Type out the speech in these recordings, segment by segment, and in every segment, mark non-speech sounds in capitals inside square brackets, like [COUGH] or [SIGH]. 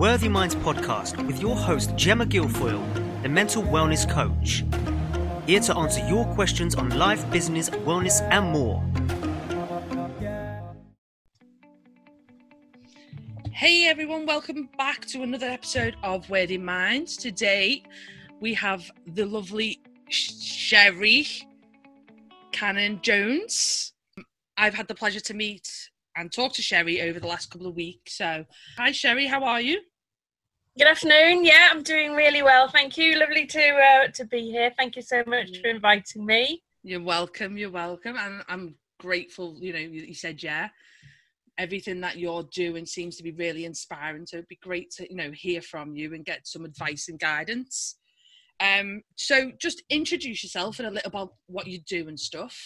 Worthy Minds podcast with your host, Gemma Guilfoyle, the mental wellness coach. Here to answer your questions on life, business, wellness, and more. Hey everyone, welcome back to another episode of Worthy Minds. Today we have the lovely Sherry Cannon Jones. I've had the pleasure to meet and talk to Sherry over the last couple of weeks. So, hi Sherry, how are you? Good afternoon. Yeah, I'm doing really well. Thank you. Lovely to uh, to be here. Thank you so much for inviting me. You're welcome. You're welcome. And I'm grateful. You know, you said yeah. Everything that you're doing seems to be really inspiring. So it'd be great to you know hear from you and get some advice and guidance. Um, so just introduce yourself and a little about what you do and stuff.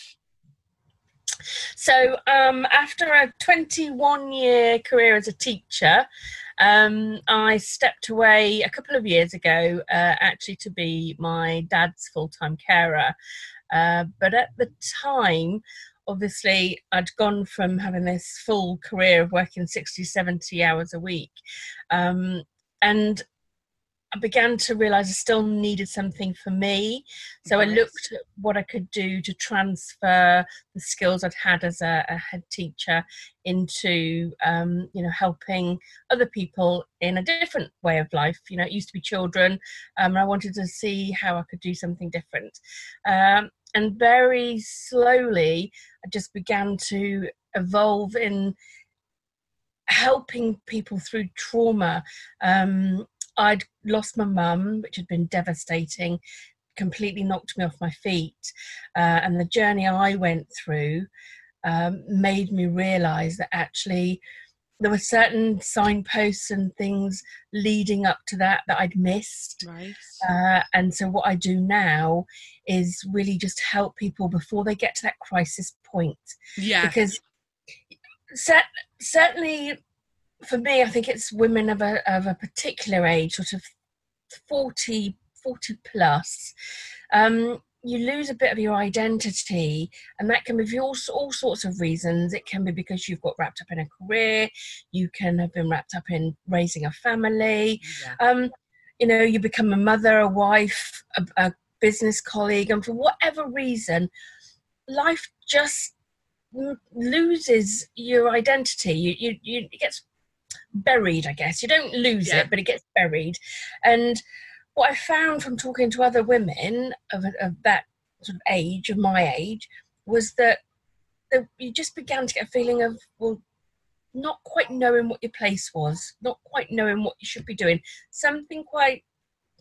So, um, after a 21 year career as a teacher, um, I stepped away a couple of years ago uh, actually to be my dad's full time carer. Uh, but at the time, obviously, I'd gone from having this full career of working 60, 70 hours a week. Um, and I began to realize I still needed something for me. So I looked at what I could do to transfer the skills I'd had as a, a head teacher into, um, you know, helping other people in a different way of life. You know, it used to be children, um, and I wanted to see how I could do something different. Um, and very slowly, I just began to evolve in helping people through trauma. Um, I'd lost my mum, which had been devastating, completely knocked me off my feet. Uh, and the journey I went through um, made me realize that actually there were certain signposts and things leading up to that that I'd missed. Right. Uh, and so what I do now is really just help people before they get to that crisis point. Yeah. Because cert- certainly for me, I think it's women of a, of a particular age, sort of 40, 40 plus. Um, you lose a bit of your identity, and that can be for all, all sorts of reasons. It can be because you've got wrapped up in a career, you can have been wrapped up in raising a family. Yeah. Um, you know, you become a mother, a wife, a, a business colleague, and for whatever reason, life just loses your identity. You, you, you it gets buried, I guess. You don't lose yeah. it, but it gets buried. And what I found from talking to other women of, of that sort of age, of my age, was that the, you just began to get a feeling of, well, not quite knowing what your place was, not quite knowing what you should be doing. Something quite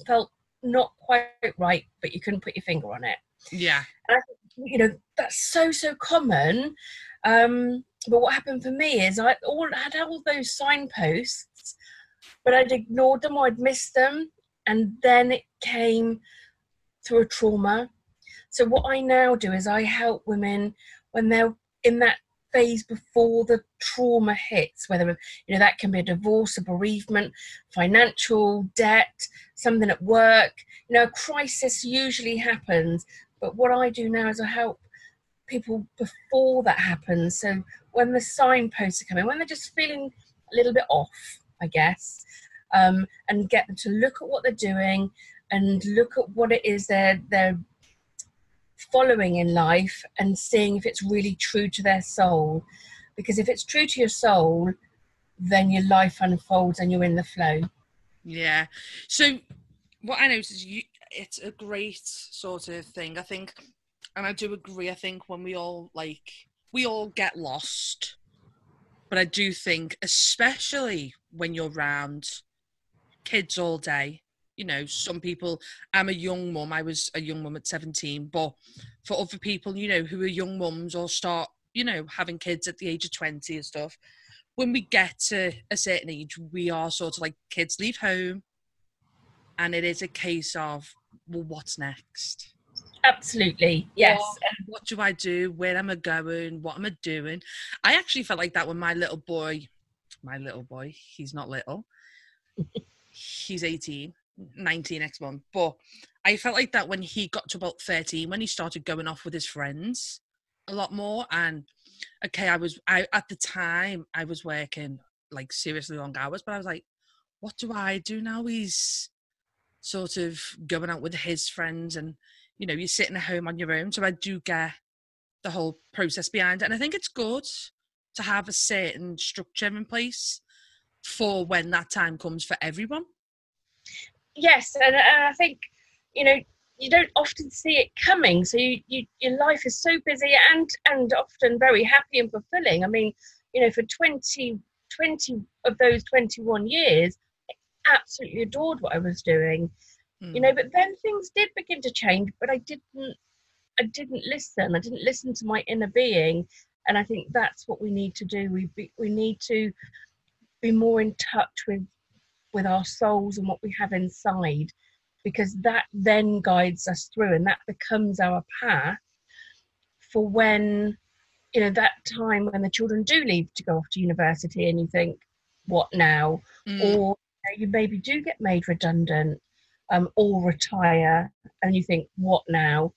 felt not quite right, but you couldn't put your finger on it. Yeah. And I think, you know, that's so, so common. Um, but what happened for me is I all had all those signposts, but I'd ignored them or I'd missed them, and then it came through a trauma. So what I now do is I help women when they're in that phase before the trauma hits, whether you know that can be a divorce, a bereavement, financial debt, something at work. You know, a crisis usually happens. But what I do now is I help people before that happens. So when the signposts are coming, when they're just feeling a little bit off, I guess, um, and get them to look at what they're doing and look at what it is they're they're following in life and seeing if it's really true to their soul. Because if it's true to your soul, then your life unfolds and you're in the flow. Yeah. So what I noticed is you it's a great sort of thing. I think and I do agree. I think when we all like we all get lost, but I do think, especially when you're around kids all day. You know, some people. I'm a young mum. I was a young mum at 17, but for other people, you know, who are young mums or start, you know, having kids at the age of 20 and stuff, when we get to a certain age, we are sort of like kids leave home, and it is a case of, well, what's next? Absolutely, yes. What, what, do I do? Where am I going? What am I doing? I actually felt like that when my little boy, my little boy, he's not little, [LAUGHS] he's 18, 19 next month, but I felt like that when he got to about 13, when he started going off with his friends a lot more. And okay, I was, I at the time, I was working like seriously long hours, but I was like, what do I do now? He's sort of going out with his friends and you know, you're sitting at home on your own. So I do get the whole process behind it. And I think it's good to have a certain structure in place for when that time comes for everyone. Yes, and, and I think, you know, you don't often see it coming. So you, you, your life is so busy and and often very happy and fulfilling. I mean, you know, for 20, 20 of those 21 years, absolutely adored what I was doing you know but then things did begin to change but i didn't i didn't listen. I didn't listen to my inner being and i think that's what we need to do. We be, we need to be more in touch with with our souls and what we have inside because that then guides us through and that becomes our path for when you know that time when the children do leave to go off to university and you think what now? Mm. or you, maybe do get made redundant um, or retire and you think, what now?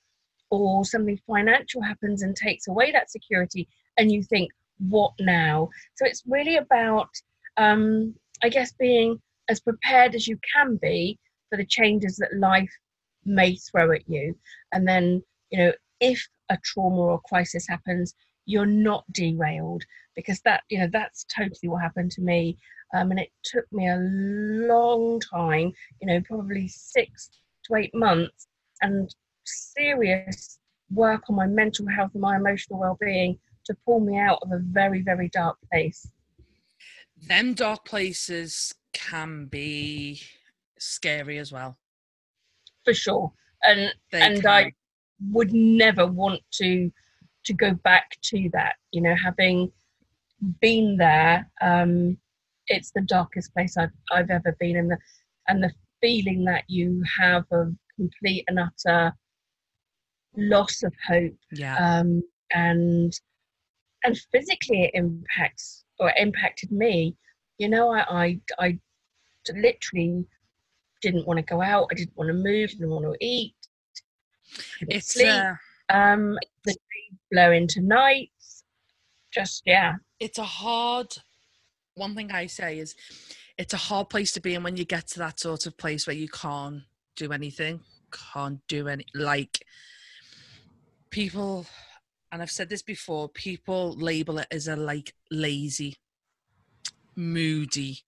Or something financial happens and takes away that security and you think, what now? So it's really about, um, I guess, being as prepared as you can be for the changes that life may throw at you. And then, you know, if a trauma or crisis happens, you're not derailed because that, you know, that's totally what happened to me. Um, and it took me a long time, you know, probably six to eight months, and serious work on my mental health and my emotional well-being to pull me out of a very, very dark place. Them dark places can be scary as well. For sure, and they and can. I would never want to to go back to that. You know, having been there. Um, it's the darkest place I've, I've ever been and the and the feeling that you have of complete and utter loss of hope yeah um and and physically it impacts or impacted me you know i i, I literally didn't want to go out i didn't want to move didn't want to eat it's sleep. Uh, um the trees blow into nights just yeah it's a hard one thing I say is it's a hard place to be in when you get to that sort of place where you can't do anything, can't do any like people and I've said this before, people label it as a like lazy, moody.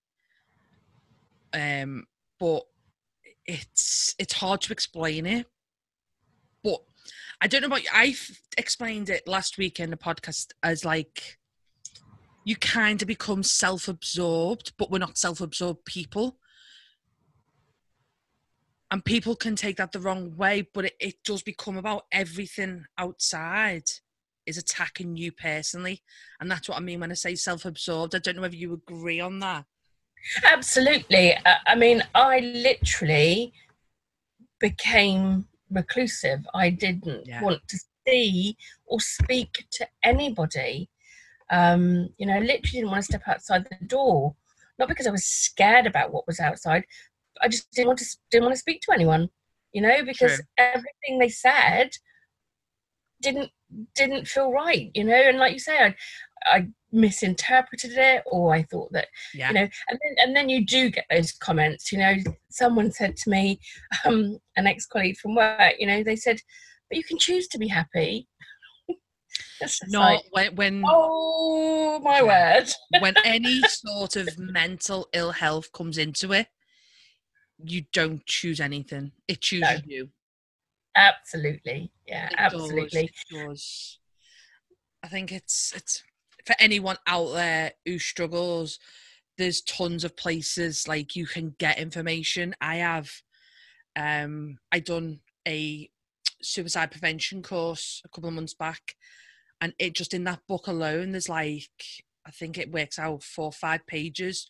Um, but it's it's hard to explain it. But I don't know about you. I explained it last week in the podcast as like you kind of become self absorbed, but we're not self absorbed people. And people can take that the wrong way, but it, it does become about everything outside is attacking you personally. And that's what I mean when I say self absorbed. I don't know whether you agree on that. Absolutely. I mean, I literally became reclusive. I didn't yeah. want to see or speak to anybody. Um, you know, I literally didn't want to step outside the door, not because I was scared about what was outside. I just didn't want to didn't want to speak to anyone. You know, because True. everything they said didn't didn't feel right. You know, and like you say, I, I misinterpreted it or I thought that yeah. you know and then and then you do get those comments you know someone said to me um an ex-colleague from work you know they said but you can choose to be happy [LAUGHS] not like, when, when oh my word when [LAUGHS] any sort of mental ill health comes into it you don't choose anything it chooses no. you absolutely yeah it absolutely does, does. i think it's it's for anyone out there who struggles there's tons of places like you can get information. I have um i done a suicide prevention course a couple of months back and it just in that book alone there's like i think it works out four or five pages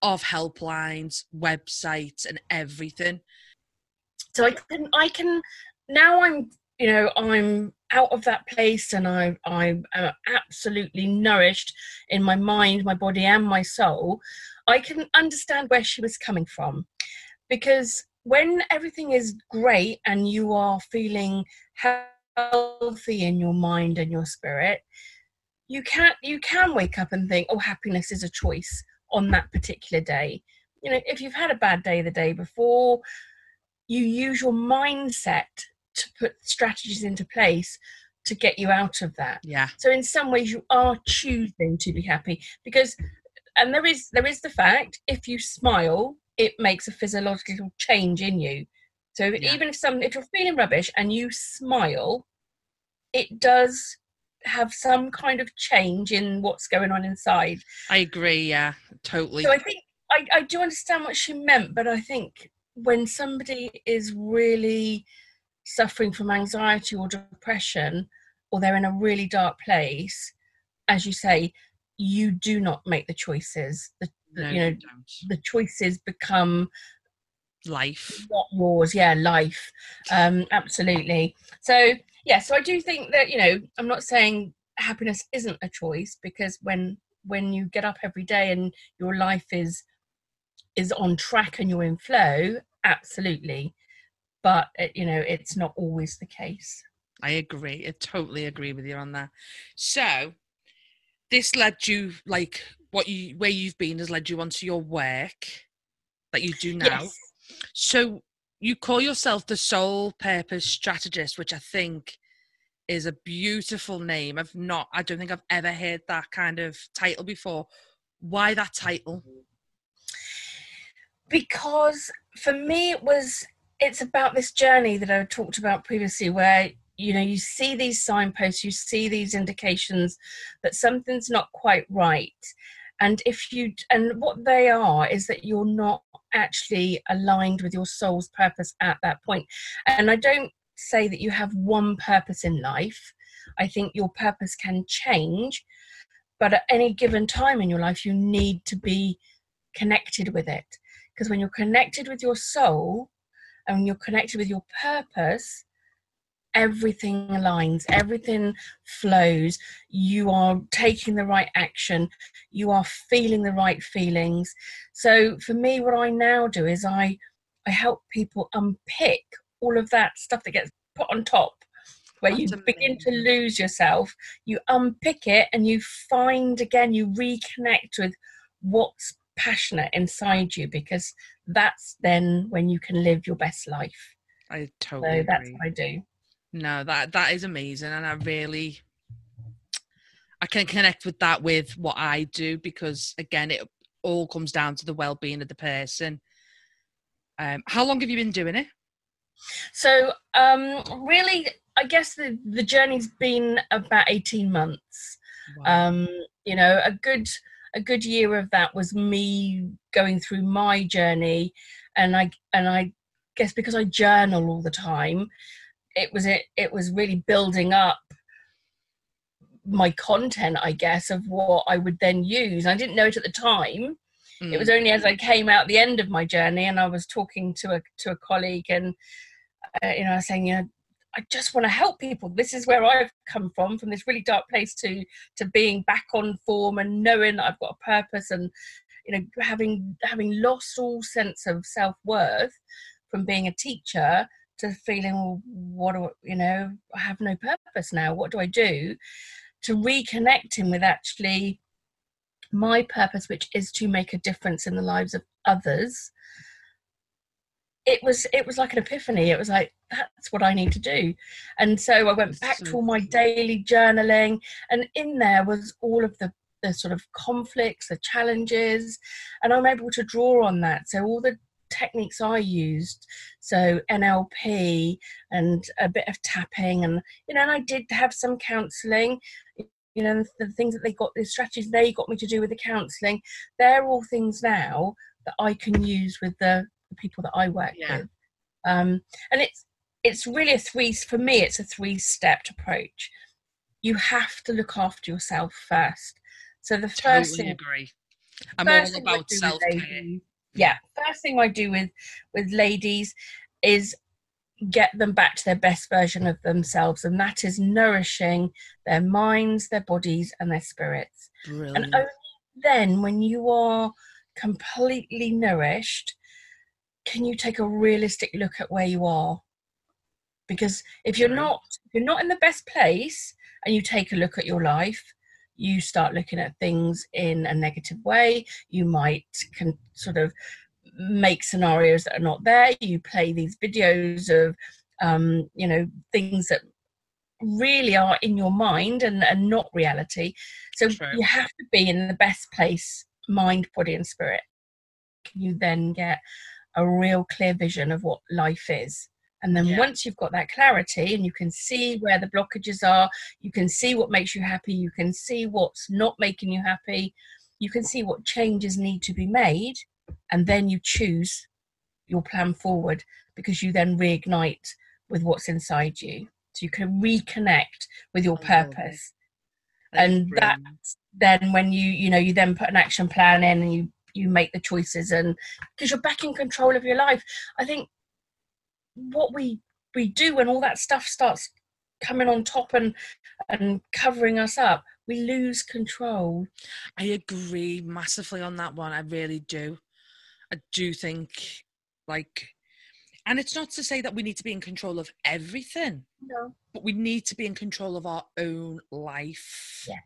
of helplines websites and everything. So i can i can now i'm you know i'm out of that place and i i am absolutely nourished in my mind my body and my soul i can understand where she was coming from. Because when everything is great and you are feeling healthy in your mind and your spirit you can you can wake up and think oh happiness is a choice on that particular day. You know, if you've had a bad day the day before, you use your mindset to put strategies into place to get you out of that. Yeah. So in some ways you are choosing to be happy because and there is there is the fact if you smile it makes a physiological change in you. So Yeah. even if some if you're feeling rubbish and you smile it does have some kind of change in what's going on inside. I agree. Yeah, totally. So I think I, I do understand what she meant, but I think when somebody is really suffering from anxiety or depression, or they're in a really dark place, as you say, you do not make the choices. The, no, you know, you the choices become life. not yours. Yeah, life. Um, absolutely. So yeah, so I do think that you know, I'm not saying happiness isn't a choice because when when you get up every day and your life is is on track and you're in flow, absolutely. But uh, you know, it's not always the case. I agree. I totally agree with you on that. So, this led you like what you where you've been has led you onto your work that you do now. Yes. So you call yourself the soul purpose strategist, which I think is a beautiful name. I've not I don't think I've ever heard that kind of title before. Why that title? because for me it was it's about this journey that i talked about previously where you know you see these signposts you see these indications that something's not quite right. And if you and what they are is that you're not actually aligned with your soul's purpose at that point. And i don't say that you have one purpose in life. I think your purpose can change but at any given time in your life you need to be connected with it. Because when you're connected with your soul and when you're connected with your purpose everything aligns everything flows. You are taking the right action. You are feeling the right feelings. So for me what i now do is i i help people unpick all of that stuff that gets put on top where you begin to lose yourself. You unpick it and you find again you reconnect with what's passionate inside you because that's then when you can live your best life I so totally that's agree. what i do No, that that is amazing, and I really I can connect with that with what I do because again, it all comes down to the well-being of the person. Um, how long have you been doing it? so um really i guess the the journey's been about 18 months um you know a good a good year of that was me going through my journey. And i and i guess because i journal all the time it was it it was really building up my content i guess of what i would then use. I didn't know it at the time. Mm, it was only as I came out the end of my journey and I was talking to a to a colleague and uh, you know I was saying you know I just want to help people. This is where I've come from from this really dark place to to being back on form and knowing that I've got a purpose and you know having having lost all sense of self-worth from being a teacher to feeling well what do you know I have no purpose now. What do I do? To reconnecting with actually my purpose which is to make a difference in the lives of others it was it was like an epiphany. It was like that's what i need to do. And so i went back to all my daily journaling and in there was all of the the sort of conflicts the challenges and i'm able to draw on that. So all the techniques i used so nlp and a bit of tapping and you know and i did have some counseling you know the things that they got the strategies they got me to do with the counseling they're all things now that i can use with the, the people that i work Yeah. with um, and it's it's really a three for me it's a three stepped approach you have to look after yourself first so the first totally thing agree. I'm all about do with self-care. yeah first thing i do with with ladies is get them back to their best version of themselves and that is nourishing their minds their bodies and their spirits Brilliant. and only then when you are completely nourished can you take a realistic look at where you are because if you're Right. not if you're not in the best place and you take a look at your life you start looking at things in a negative way you might can sort of make scenarios that are not there. You play these videos of, um, you know, things that really are in your mind and, and not reality. So True. you have to be in the best place, mind, body, and spirit. Can you then get a real clear vision of what life is. And then Yeah. once you've got that clarity and you can see where the blockages are, you can see what makes you happy, you can see what's not making you happy, you can see what changes need to be made, and then you choose your plan forward because you then reignite with what's inside you. So you can reconnect with your I love it. purpose. And that- Then when you, you know, you then put an action plan in and you you make the choices and because you're back in control of your life. I think what we we do when all that stuff starts coming on top and and covering us up, we lose control. I agree massively on that one. I really do. I do think, like, and it's not to say that we need to be in control of everything, No. but we need to be in control of our own life. Yeah.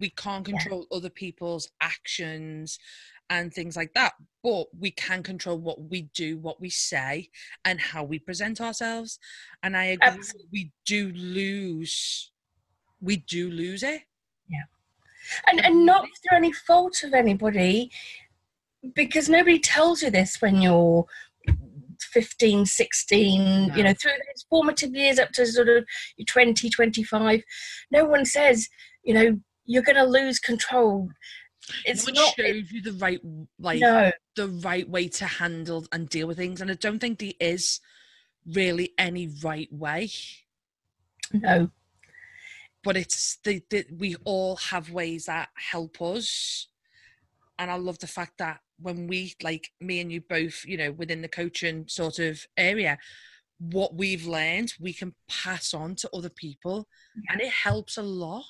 We can't Yeah. control other people's actions and things like that, but we can control what we do, what we say, and how we present ourselves. And I agree, Absolutely. we do lose, we do lose it. Yeah and and not through any fault of anybody because nobody tells you this when you're 15 16 No. you know through those formative years up to sort of your 20 25 no one says you know you're going to lose control. It's not shows you the right, like, no. the right way to handle and deal with things and i don't think there is really any right way. No. But it's the, the we all have ways that help us and i love the fact that when we like me and you both you know within the coaching sort of area what we've learned we can pass on to other people and it helps a lot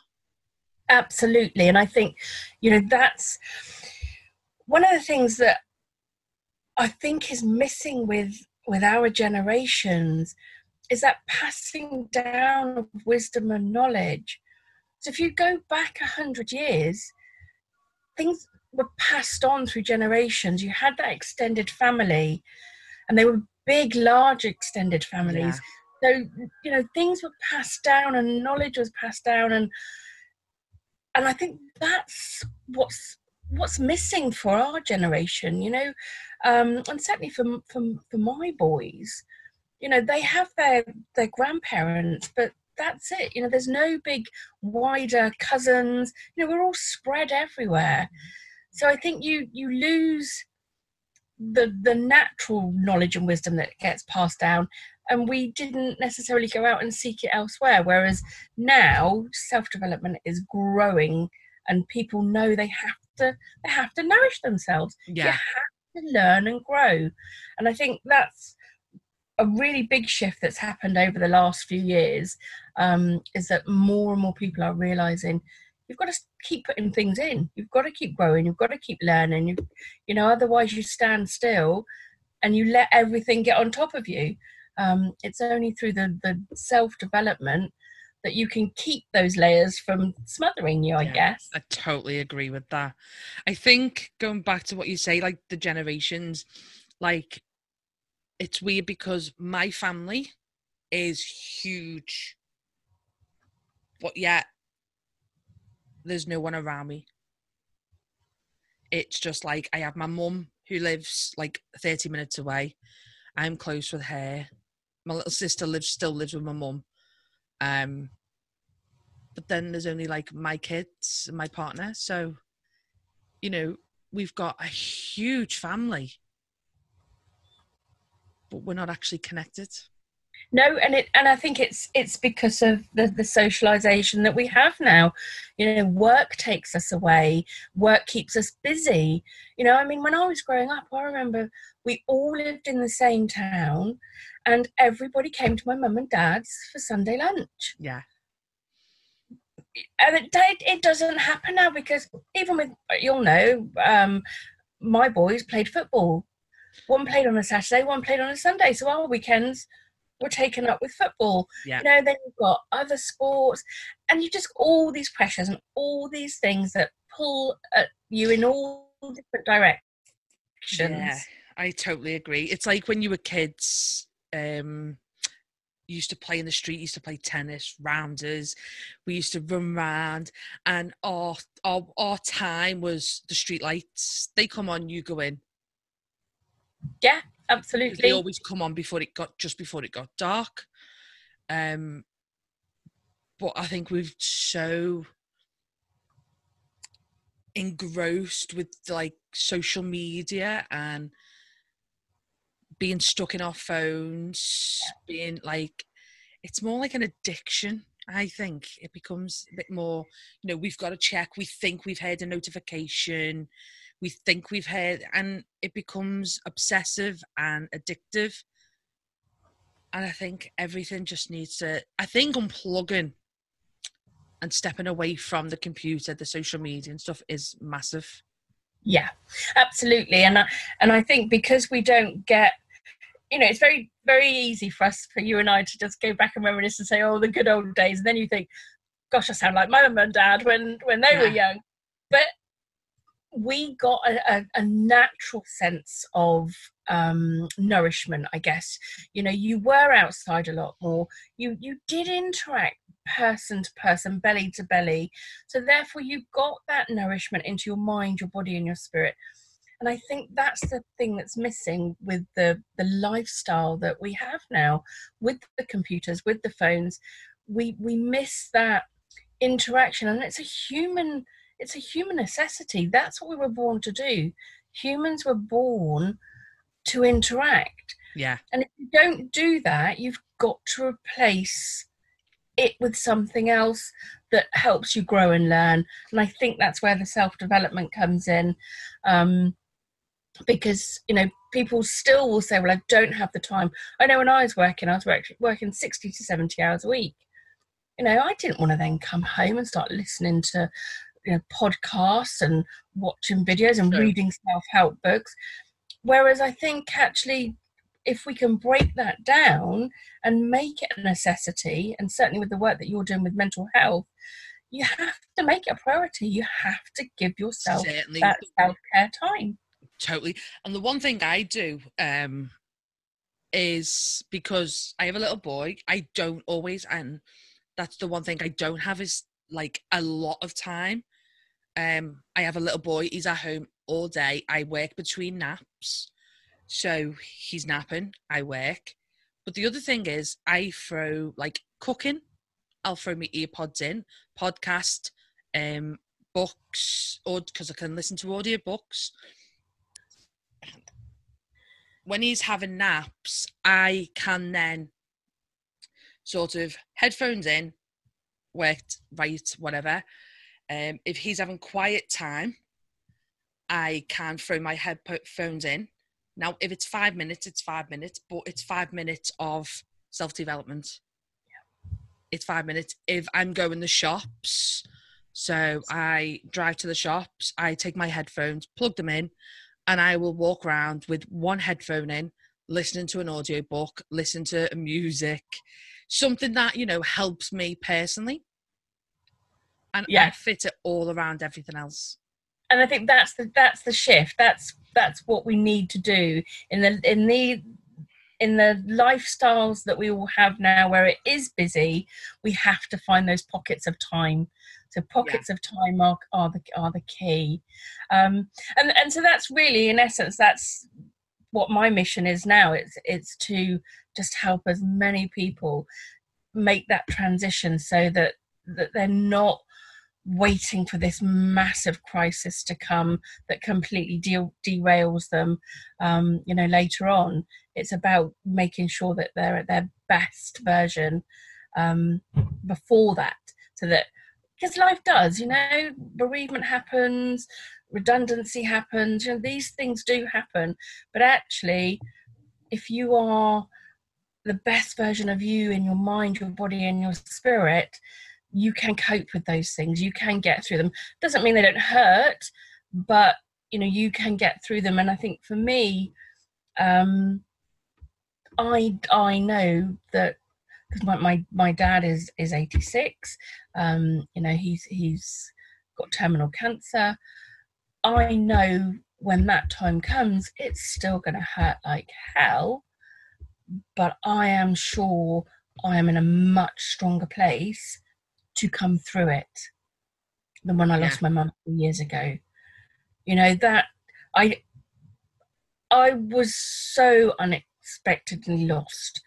absolutely. And i think you know that's one of the things that i think is missing with with our generations is that passing down of wisdom and knowledge. So if you go back a hundred years things were passed on through generations. You had that extended family and they were big large extended families. So you know things were passed down and knowledge was passed down and and i think that's what's what's missing for our generation you know um and certainly for for, for my boys you know they have their their grandparents but that's it you know there's no big wider cousins you know we're all spread everywhere. So i think you you lose the the natural knowledge and wisdom that gets passed down and we didn't necessarily go out and seek it elsewhere whereas now self-development is growing and people know they have to they have to nourish themselves. You yeah. have to learn and grow. And i think that's a really big shift that's happened over the last few years um, is that more and more people are realizing you've got to keep putting things in. You've got to keep growing. You've got to keep learning. You, you know otherwise you stand still and you let everything get on top of you um, it's only through the, the self-development that you can keep those layers from smothering you i Yeah. guess I totally agree with that. I think going back to what you say, like the generations, like it's weird because my family is huge, but yet there's no one around me. It's just like I have my mum who lives like 30 minutes away. I'm close with her. My little sister lives still lives with my mum. Um, but then there's only like my kids and my partner. So, you know, we've got a huge family, but we're not actually connected. No and it and i think it's it's because of the the socialization that we have now. You know work takes us away. Work keeps us busy. You know i mean when i was growing up i remember we all lived in the same town and everybody came to my mum and dad's for sunday lunch. Yeah. and it, it, it doesn't happen now because even with you'll know um my boys played football. One played on a saturday one played on a sunday. So our weekends were taken up with football Yeah. you know then you've got other sports and you just all these pressures and all these things that pull at you in all different directions Yeah. I totally agree. It's like when you were kids, um, you used to play in the street, used to play tennis, rounders. We used to run around, and our our our time was the street lights. They come on, you go in. Yeah, 'Cause They always come on before it got just before it got dark. Um, but I think we've so engrossed with like social media and being stuck in our phones, being like it's more like an addiction. I think it becomes a bit more, you know, we've got to check, we think we've heard a notification, we think we've heard, and it becomes obsessive and addictive. And I think everything just needs to, I think unplugging and stepping away from the computer, the social media and stuff is massive. Yeah, absolutely. And I, and I think because we don't get, you know, it's very very easy for us, for you and I, to just go back and reminisce and say, "Oh, the good old days," and then you think, "Gosh, I sound like my mum and dad when when they were young." But we got a, a, a natural sense of um, nourishment, I guess. You know, you were outside a lot more. You you did interact person to person, belly to belly. So therefore, you got that nourishment into your mind, your body, and your spirit. And I think that's the thing that's missing with the the lifestyle that we have now, with the computers, with the phones. We we miss that interaction, and it's a human it's a human necessity. That's what we were born to do. Humans were born to interact. Yeah. And if you don't do that, you've got to replace it with something else that helps you grow and learn. And I think that's where the self development comes in. Um, because, you know, people still will say, well, I don't have the time. I know when I was working, I was work- working 60 to 70 hours a week. You know, I didn't want to then come home and start listening to you know, podcasts and watching videos and Sure. reading self help books. Whereas I think actually, if we can break that down and make it a necessity, and certainly with the work that you're doing with mental health, you have to make it a priority. You have to give yourself Certainly. that self care time. totally and the one thing i do um is because i have a little boy i don't always and that's the one thing i don't have is like a lot of time um i have a little boy he's at home all day i work between naps so he's napping i work but the other thing is i throw like cooking i'll throw my earpods in podcast um books or because i can listen to audio books when he's having naps, I can then sort of headphones in, worked, right, whatever. Um, if he's having quiet time, I can throw my headphones in. Now, if it's five minutes, it's five minutes, but it's five minutes of self development. It's five minutes. If I'm going to the shops, so I drive to the shops, I take my headphones, plug them in, and I will walk around with one headphone in, listening to an audiobook, listen to music, something that, you know, helps me personally. And I Yeah. fit it all around everything else. and I think that's the that's the shift. That's that's what we need to do in the in the in the lifestyles that we all have now, where it is busy. We have to find those pockets of time. So pockets of time are, are the are the key, um, and and so that's really in essence that's what my mission is now. It's it's to just help as many people make that transition so that that they're not waiting for this massive crisis to come that completely de- derails them um, you know later on. It's about making sure that they're at their best version um, before that so that because life does you know bereavement happens redundancy happens you know these things do happen. But actually if you are the best version of you in your mind your body and your spirit you can cope with those things you can get through them doesn't mean they don't hurt but you know you can get through them and i think for me um i i know that because my, my my dad is is 86 um you know he's he's got terminal cancer i know when that time comes, it's still going to hurt like hell. But I am sure I am in a much stronger place to come through it than when I Yeah. lost my mum years ago. You know that I I was so unexpectedly lost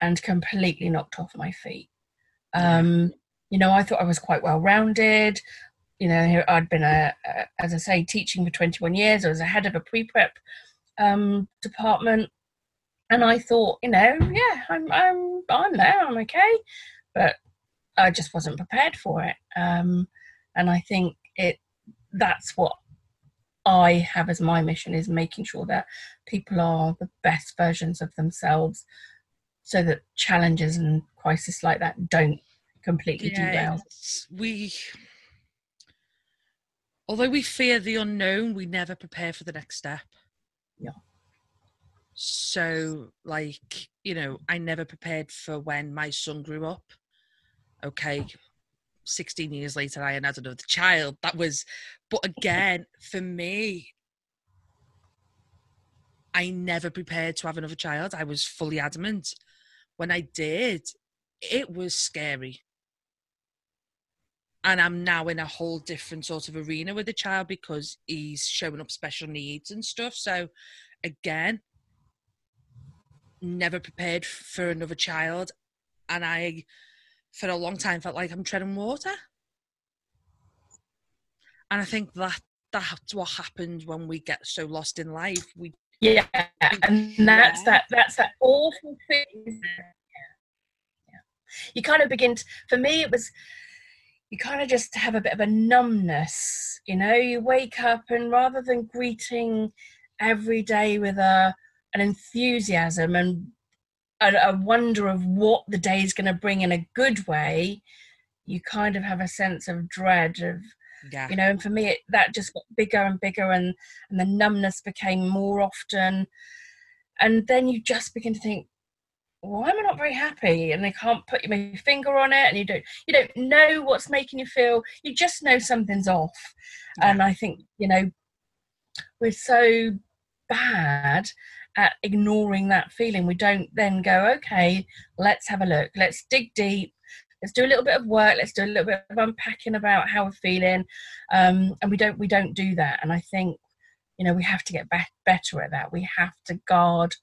and completely knocked off my feet. Um, you know, I thought I was quite well rounded. You know, I'd been a, a, as I say, teaching for 21 years. I was a head of a pre-prep um, department, and I thought, you know, yeah, I'm, I'm, I'm there, I'm okay, but I just wasn't prepared for it. Um, and I think it, that's what I have as my mission is making sure that people are the best versions of themselves, so that challenges and crises like that don't completely Yeah, derail. we although we fear the unknown we never prepare for the next step Yeah. so like you know i never prepared for when my son grew up okay 16 years later i had another child. That was but again for me i never prepared to have another child. I was fully adamant. When i did it was scary. And I'm now in a whole different sort of arena with the child because he's showing up special needs and stuff. So, again, never prepared for another child, and I, for a long time, felt like I'm treading water. And I think that that's what happens when we get so lost in life. We Yeah, and that's Yeah. that that's that awful thing. Yeah. yeah. You kind of begin to, for me it was you kind of just have a bit of a numbness, you know, you wake up and rather than greeting every day with a an enthusiasm and a, a wonder of what the day is going to bring in a good way, you kind of have a sense of dread of yeah. you know and for me it, that just got bigger and bigger and and the numbness became more often. And then you just begin to think why am i not very happy? And they can't put your finger on it and you don't you don't know what's making you feel. You just know something's off. And i think you know we're so bad at ignoring that feeling we don't then go okay let's have a look. Let's dig deep. Let's do a little bit of work. Let's do a little bit of unpacking about how we're feeling. Um, and we don't we don't do that. And i think you know we have to get be- better at that. We have to guard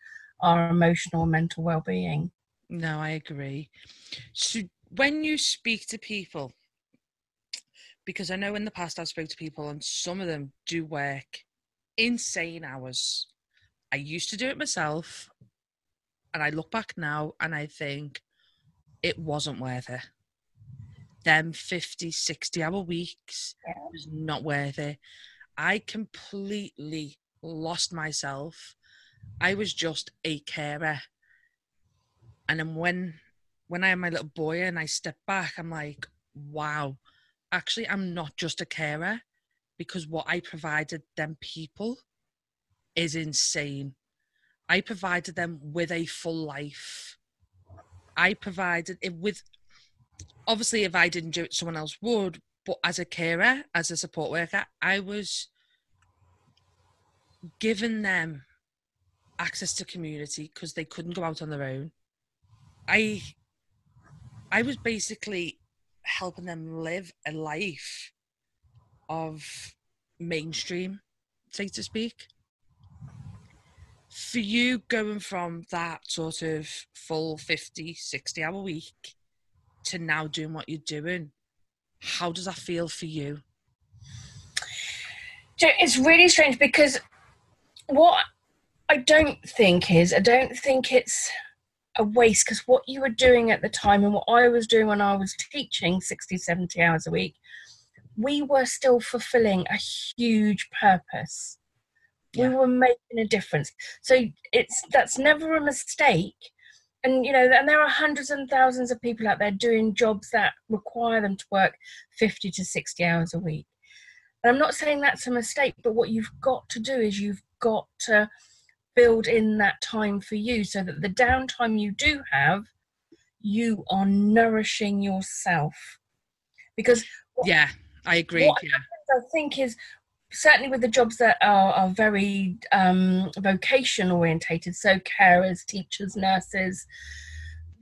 our emotional and mental well-being. No, I agree. So when you speak to people, because I know in the past I've spoke to people and some of them do work insane hours. I used to do it myself and I look back now and I think it wasn't worth it. Them 50, 60 hour weeks was not worth it. I completely lost myself. I was just a carer and then when when I had my little boy and I step back, I'm like, wow, actually, I'm not just a carer because what I provided them people is insane. I provided them with a full life. I provided it with, obviously, if I didn't do it, someone else would. But as a carer, as a support worker, I was giving them access to community because they couldn't go out on their own. I I was basically helping them live a life of mainstream, so to speak. For you going from that sort of full 50, 60 hour week to now doing what you're doing, how does that feel for you? It's really strange because what I don't think is, I don't think it's a waste because what you were doing at the time and what I was doing when I was teaching 60, 70 hours a week, we were still fulfilling a huge purpose. Yeah. We were making a difference. So it's that's never a mistake. And you know, and there are hundreds and thousands of people out there doing jobs that require them to work 50 to 60 hours a week. And I'm not saying that's a mistake, but what you've got to do is you've got to build in that time for you so that the downtime you do have, you are nourishing yourself. Because Yeah, I agree. What Yeah. I think is certainly with the jobs that are, are very um, vocation orientated, so carers, teachers, nurses,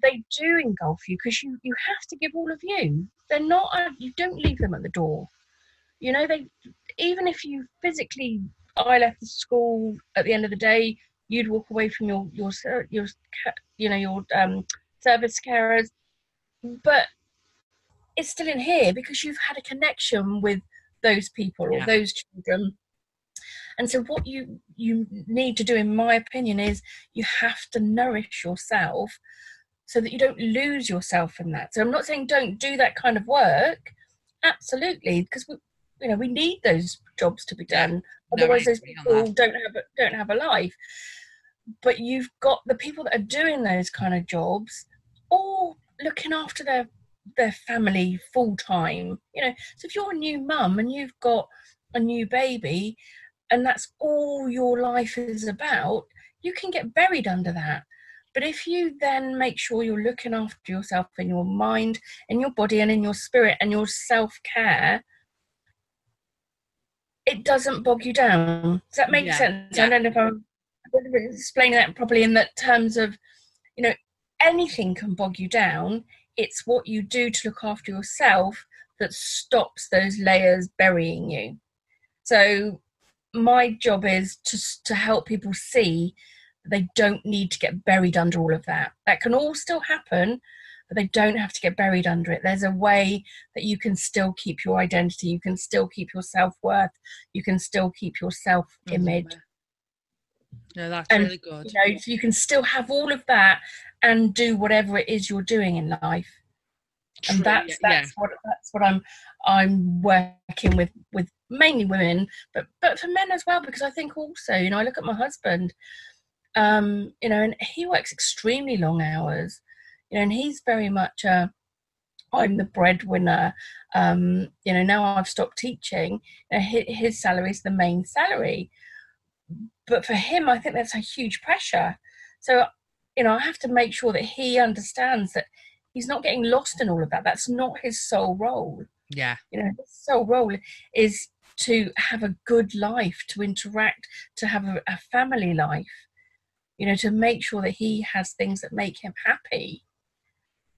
they do engulf you because you you have to give all of you. They're not uh, you don't leave them at the door. You know they even if you physically I left the school at the end of the day, you'd walk away from your your your you know your um, service carers, but it's still in here because you've had a connection with those people or those children. And so what you you need to do in my opinion is you have to nourish yourself so that you don't lose yourself in that. So i'm not saying don't do that kind of work. Absolutely because we you know we need those jobs to be done. Otherwise those people don't have a, don't have a life. But you've got the people that are doing those kind of jobs all looking after their their family full time you know so if you're a new mum and you've got a new baby and that's all your life is about you can get buried under that but if you then make sure you're looking after yourself in your mind in your body and in your spirit and your self-care it doesn't bog you down does that make yeah. sense yeah. i don't know if i'm explaining that properly in that terms of you know anything can bog you down it's what you do to look after yourself that stops those layers burying you. So my job is to to help people see they don't need to get buried under all of that. That can all still happen, but they don't have to get buried under it. There's a way that you can still keep your identity, you can still keep your self worth, you can still keep your self image. Mm-hmm. No, that's and, really good. You know, you can still have all of that and do whatever it is you're doing in life. True, and that's that's yeah. what that's what I'm I'm working with with mainly women, but but for men as well because I think also you know I look at my husband, um, you know, and he works extremely long hours, you know, and he's very much a I'm the breadwinner. Um, you know, now I've stopped teaching. You know, his, his salary is the main salary, but for him, I think that's a huge pressure. So you know, I have to make sure that he understands that he's not getting lost in all of that. That's not his sole role. Yeah. You know, his sole role is to have a good life, to interact, to have a, a family life, you know, to make sure that he has things that make him happy,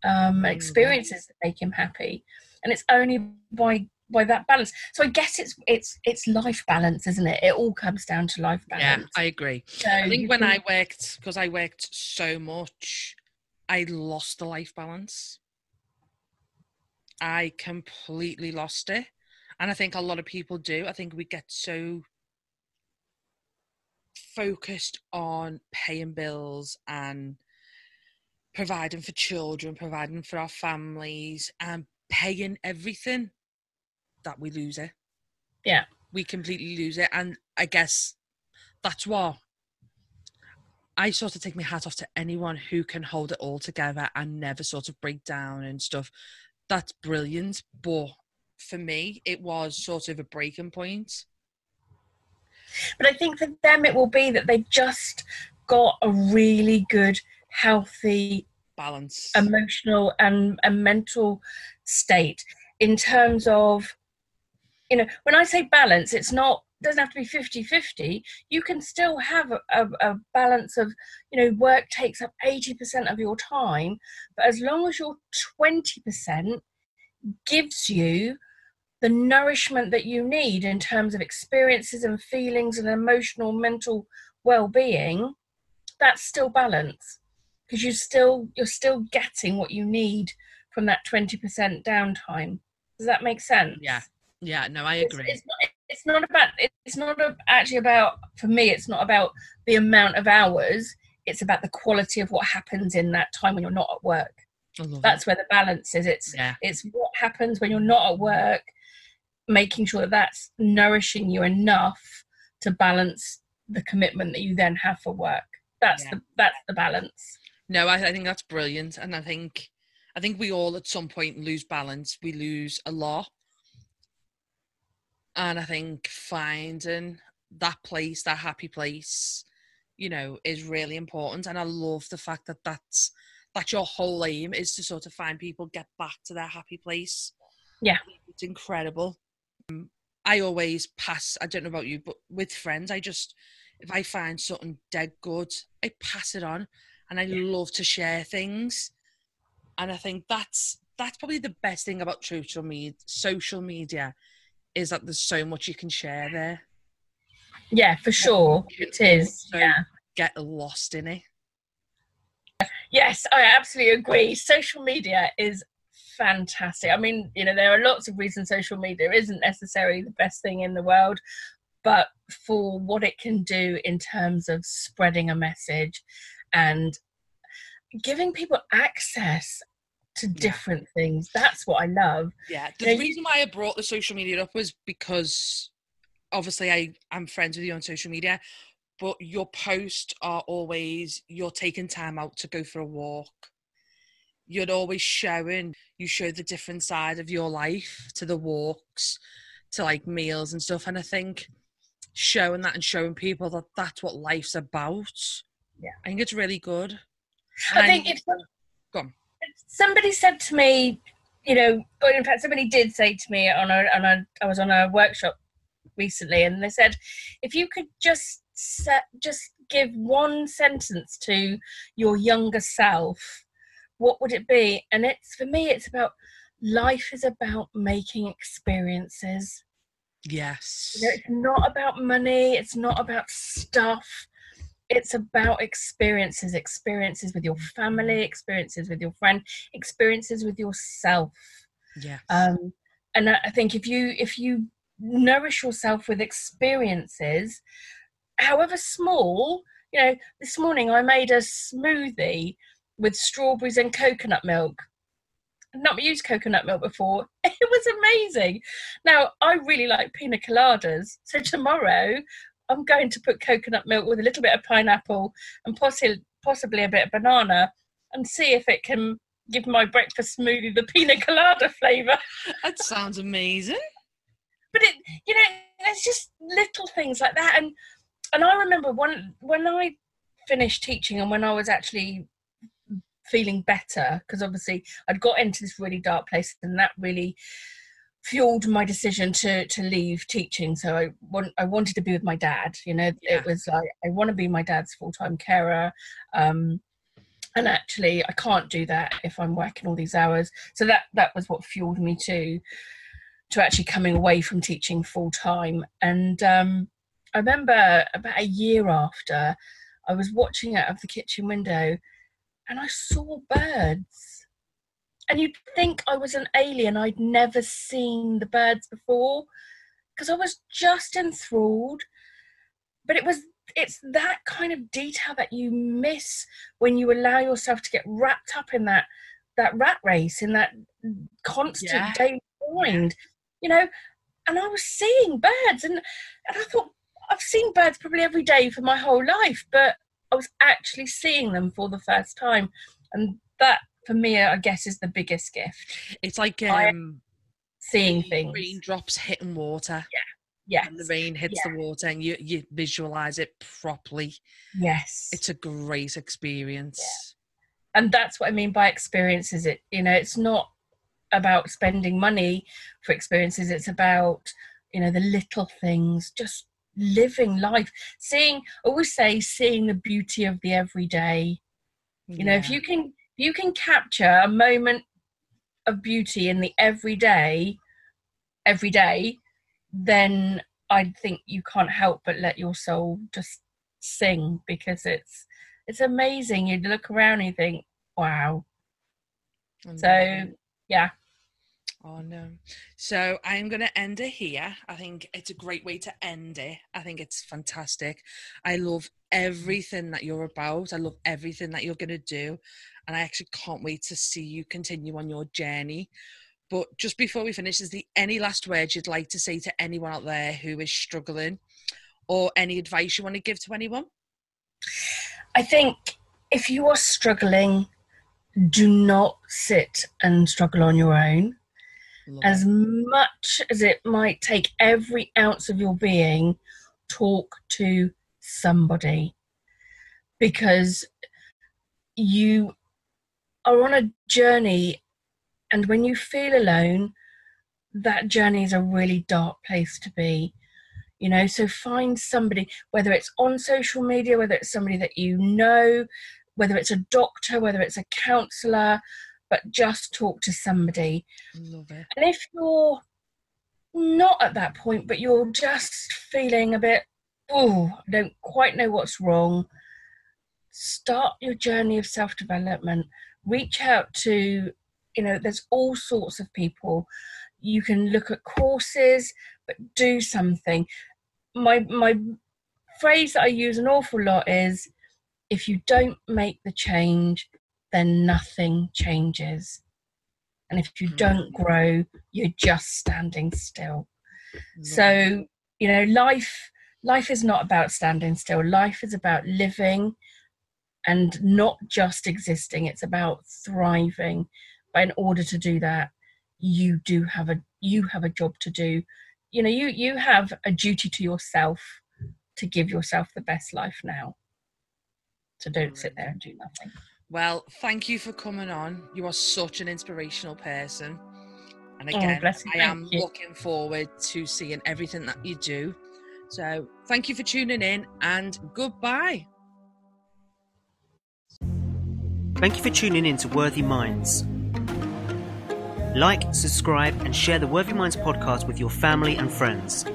um, mm. experiences that make him happy. And it's only by by that balance. So I guess it's it's it's life balance, isn't it? It all comes down to life balance. Yeah, I agree. So I think when can... I worked because I worked so much, I lost the life balance. I completely lost it. And I think a lot of people do. I think we get so focused on paying bills and providing for children, providing for our families, and paying everything that we lose it. Yeah. We completely lose it. And I guess that's why I sort of take my hat off to anyone who can hold it all together and never sort of break down and stuff. That's brilliant. But for me, it was sort of a breaking point. But I think for them, it will be that they've just got a really good, healthy balance, emotional and, and mental state in terms of you know when i say balance it's not doesn't have to be 50 50 you can still have a, a, a, balance of you know work takes up 80% of your time but as long as your 20% gives you the nourishment that you need in terms of experiences and feelings and emotional mental well-being that's still balance because you still you're still getting what you need from that 20% downtime. Does that make sense? Yeah yeah, no, I agree. It's, it's, not, it's not about. It's not actually about. For me, it's not about the amount of hours. It's about the quality of what happens in that time when you're not at work. That's where the balance is. It's yeah. it's what happens when you're not at work, making sure that that's nourishing you enough to balance the commitment that you then have for work. That's yeah. the that's the balance. No, I, I think that's brilliant, and I think I think we all at some point lose balance. We lose a lot and I think finding that place, that happy place, you know, is really important. And I love the fact that that's that's your whole aim is to sort of find people get back to their happy place. Yeah, it's incredible. Um, I always pass. I don't know about you, but with friends, I just if I find something dead good, I pass it on, and I Yeah. love to share things. And I think that's that's probably the best thing about social media. Social media is that there's so much you can share there. Yeah, for sure. It is. So Yeah. get lost in it. Yes, I absolutely agree. Social media is fantastic. I mean, you know, there are lots of reasons social media isn't necessarily the best thing in the world, but for what it can do in terms of spreading a message and giving people access to different things, that's what I love. Yeah. Yeah, The you- reason why I brought the social media up was because obviously I I'm friends with you on social media, but your posts are always you're taking time out to go for a walk. You're always showing you show the different side of your life to the walks, to like meals and stuff. And I think showing that and showing people that that's what life's about. Yeah. I think it's really good. I And think if Go on. Somebody said to me, you know, or in fact, somebody did say to me on a, on a, I was on a workshop recently, and they said, if you could just set, just give one sentence to your younger self, what would it be? And it's for me, it's about life is about making experiences. Yes. You know, it's not about money. It's not about stuff. It's about experiences, experiences with your family, experiences with your friend, experiences with yourself. yeah Um, and I think if you if you nourish yourself with experiences, however small, you know, this morning I made a smoothie with strawberries and coconut milk. I've not used coconut milk before. [LAUGHS] It was amazing. Now I really like pina coladas, so tomorrow I'm going to put coconut milk with a little bit of pineapple and possi- possibly a bit of banana, and see if it can give my breakfast smoothie the pina colada flavour. that sounds amazing. But it, you know, it's just little things like that, and and I remember when when I finished teaching and when I was actually feeling better because obviously I'd got into this really dark place and that really fueled my decision to to leave teaching so I want I wanted to be with my dad you know Yeah. it was like I want to be my dad's full-time carer um and actually I can't do that if I'm working all these hours so that that was what fueled me to to actually coming away from teaching full time and um I remember about a year after I was watching out of the kitchen window and I saw birds. And you'd think I was an alien, I'd never seen the birds before because I was just enthralled. But it was it's that kind of detail that you miss when you allow yourself to get wrapped up in that that rat race, in that constant Yeah. daily grind, you know. And I was seeing birds, and and I thought I've seen birds probably every day for my whole life, but I was actually seeing them for the first time, and that for me, I guess, is the biggest gift. It's like um, Seeing things. raindrops hitting water. Yeah. Yes. And the rain hits the water, and you you visualize it properly. Yes. It's a great experience. and that's what I mean by experiences. It you know, it's not about spending money for experiences. It's about you know the little things, just living life, seeing. I always say, seeing the beauty of the everyday. You know, if you can if you can capture a moment of beauty in the everyday, every day, then I think you can't help but let your soul just sing because it's it's amazing. You look around and you think, wow. So yeah, Oh no. So I'm going to end it here. I think it's a great way to end it. I think it's fantastic. I love everything that you're about. I love everything that you're going to do. And I actually can't wait to see you continue on your journey. But just before we finish, is there any last words you'd like to say to anyone out there who is struggling or any advice you want to give to anyone? I think if you are struggling, do not sit and struggle on your own. Love as much as it might take every ounce of your being, talk to somebody because you are on a journey, and when you feel alone, that journey is a really dark place to be. You know so find somebody whether it's on social media whether it's somebody that you know whether it's a doctor whether it's a counselor but just talk to somebody. Love it. and if you're not at that point but you're just feeling a bit oh i don't quite know what's wrong start your journey of self-development reach out to you know there's all sorts of people. You can look at courses but do something. My my phrase that i use an awful lot is if you don't make the change then nothing changes. And if you Mhm. don't grow you're just standing still. So you know life life is not about standing still. Life is about living and not just existing it's about thriving but in order to do that you do have a you have a job to do you know you you have a duty to yourself to give yourself the best life now so don't sit there and do nothing Well, thank you for coming on. You are such an inspirational person. And Oh, again, bless you, I am you. looking forward to seeing everything that you do. So, thank you for tuning in and goodbye. Thank you for tuning in to Worthy Minds. Like, subscribe, and share the Worthy Minds podcast with your family and friends.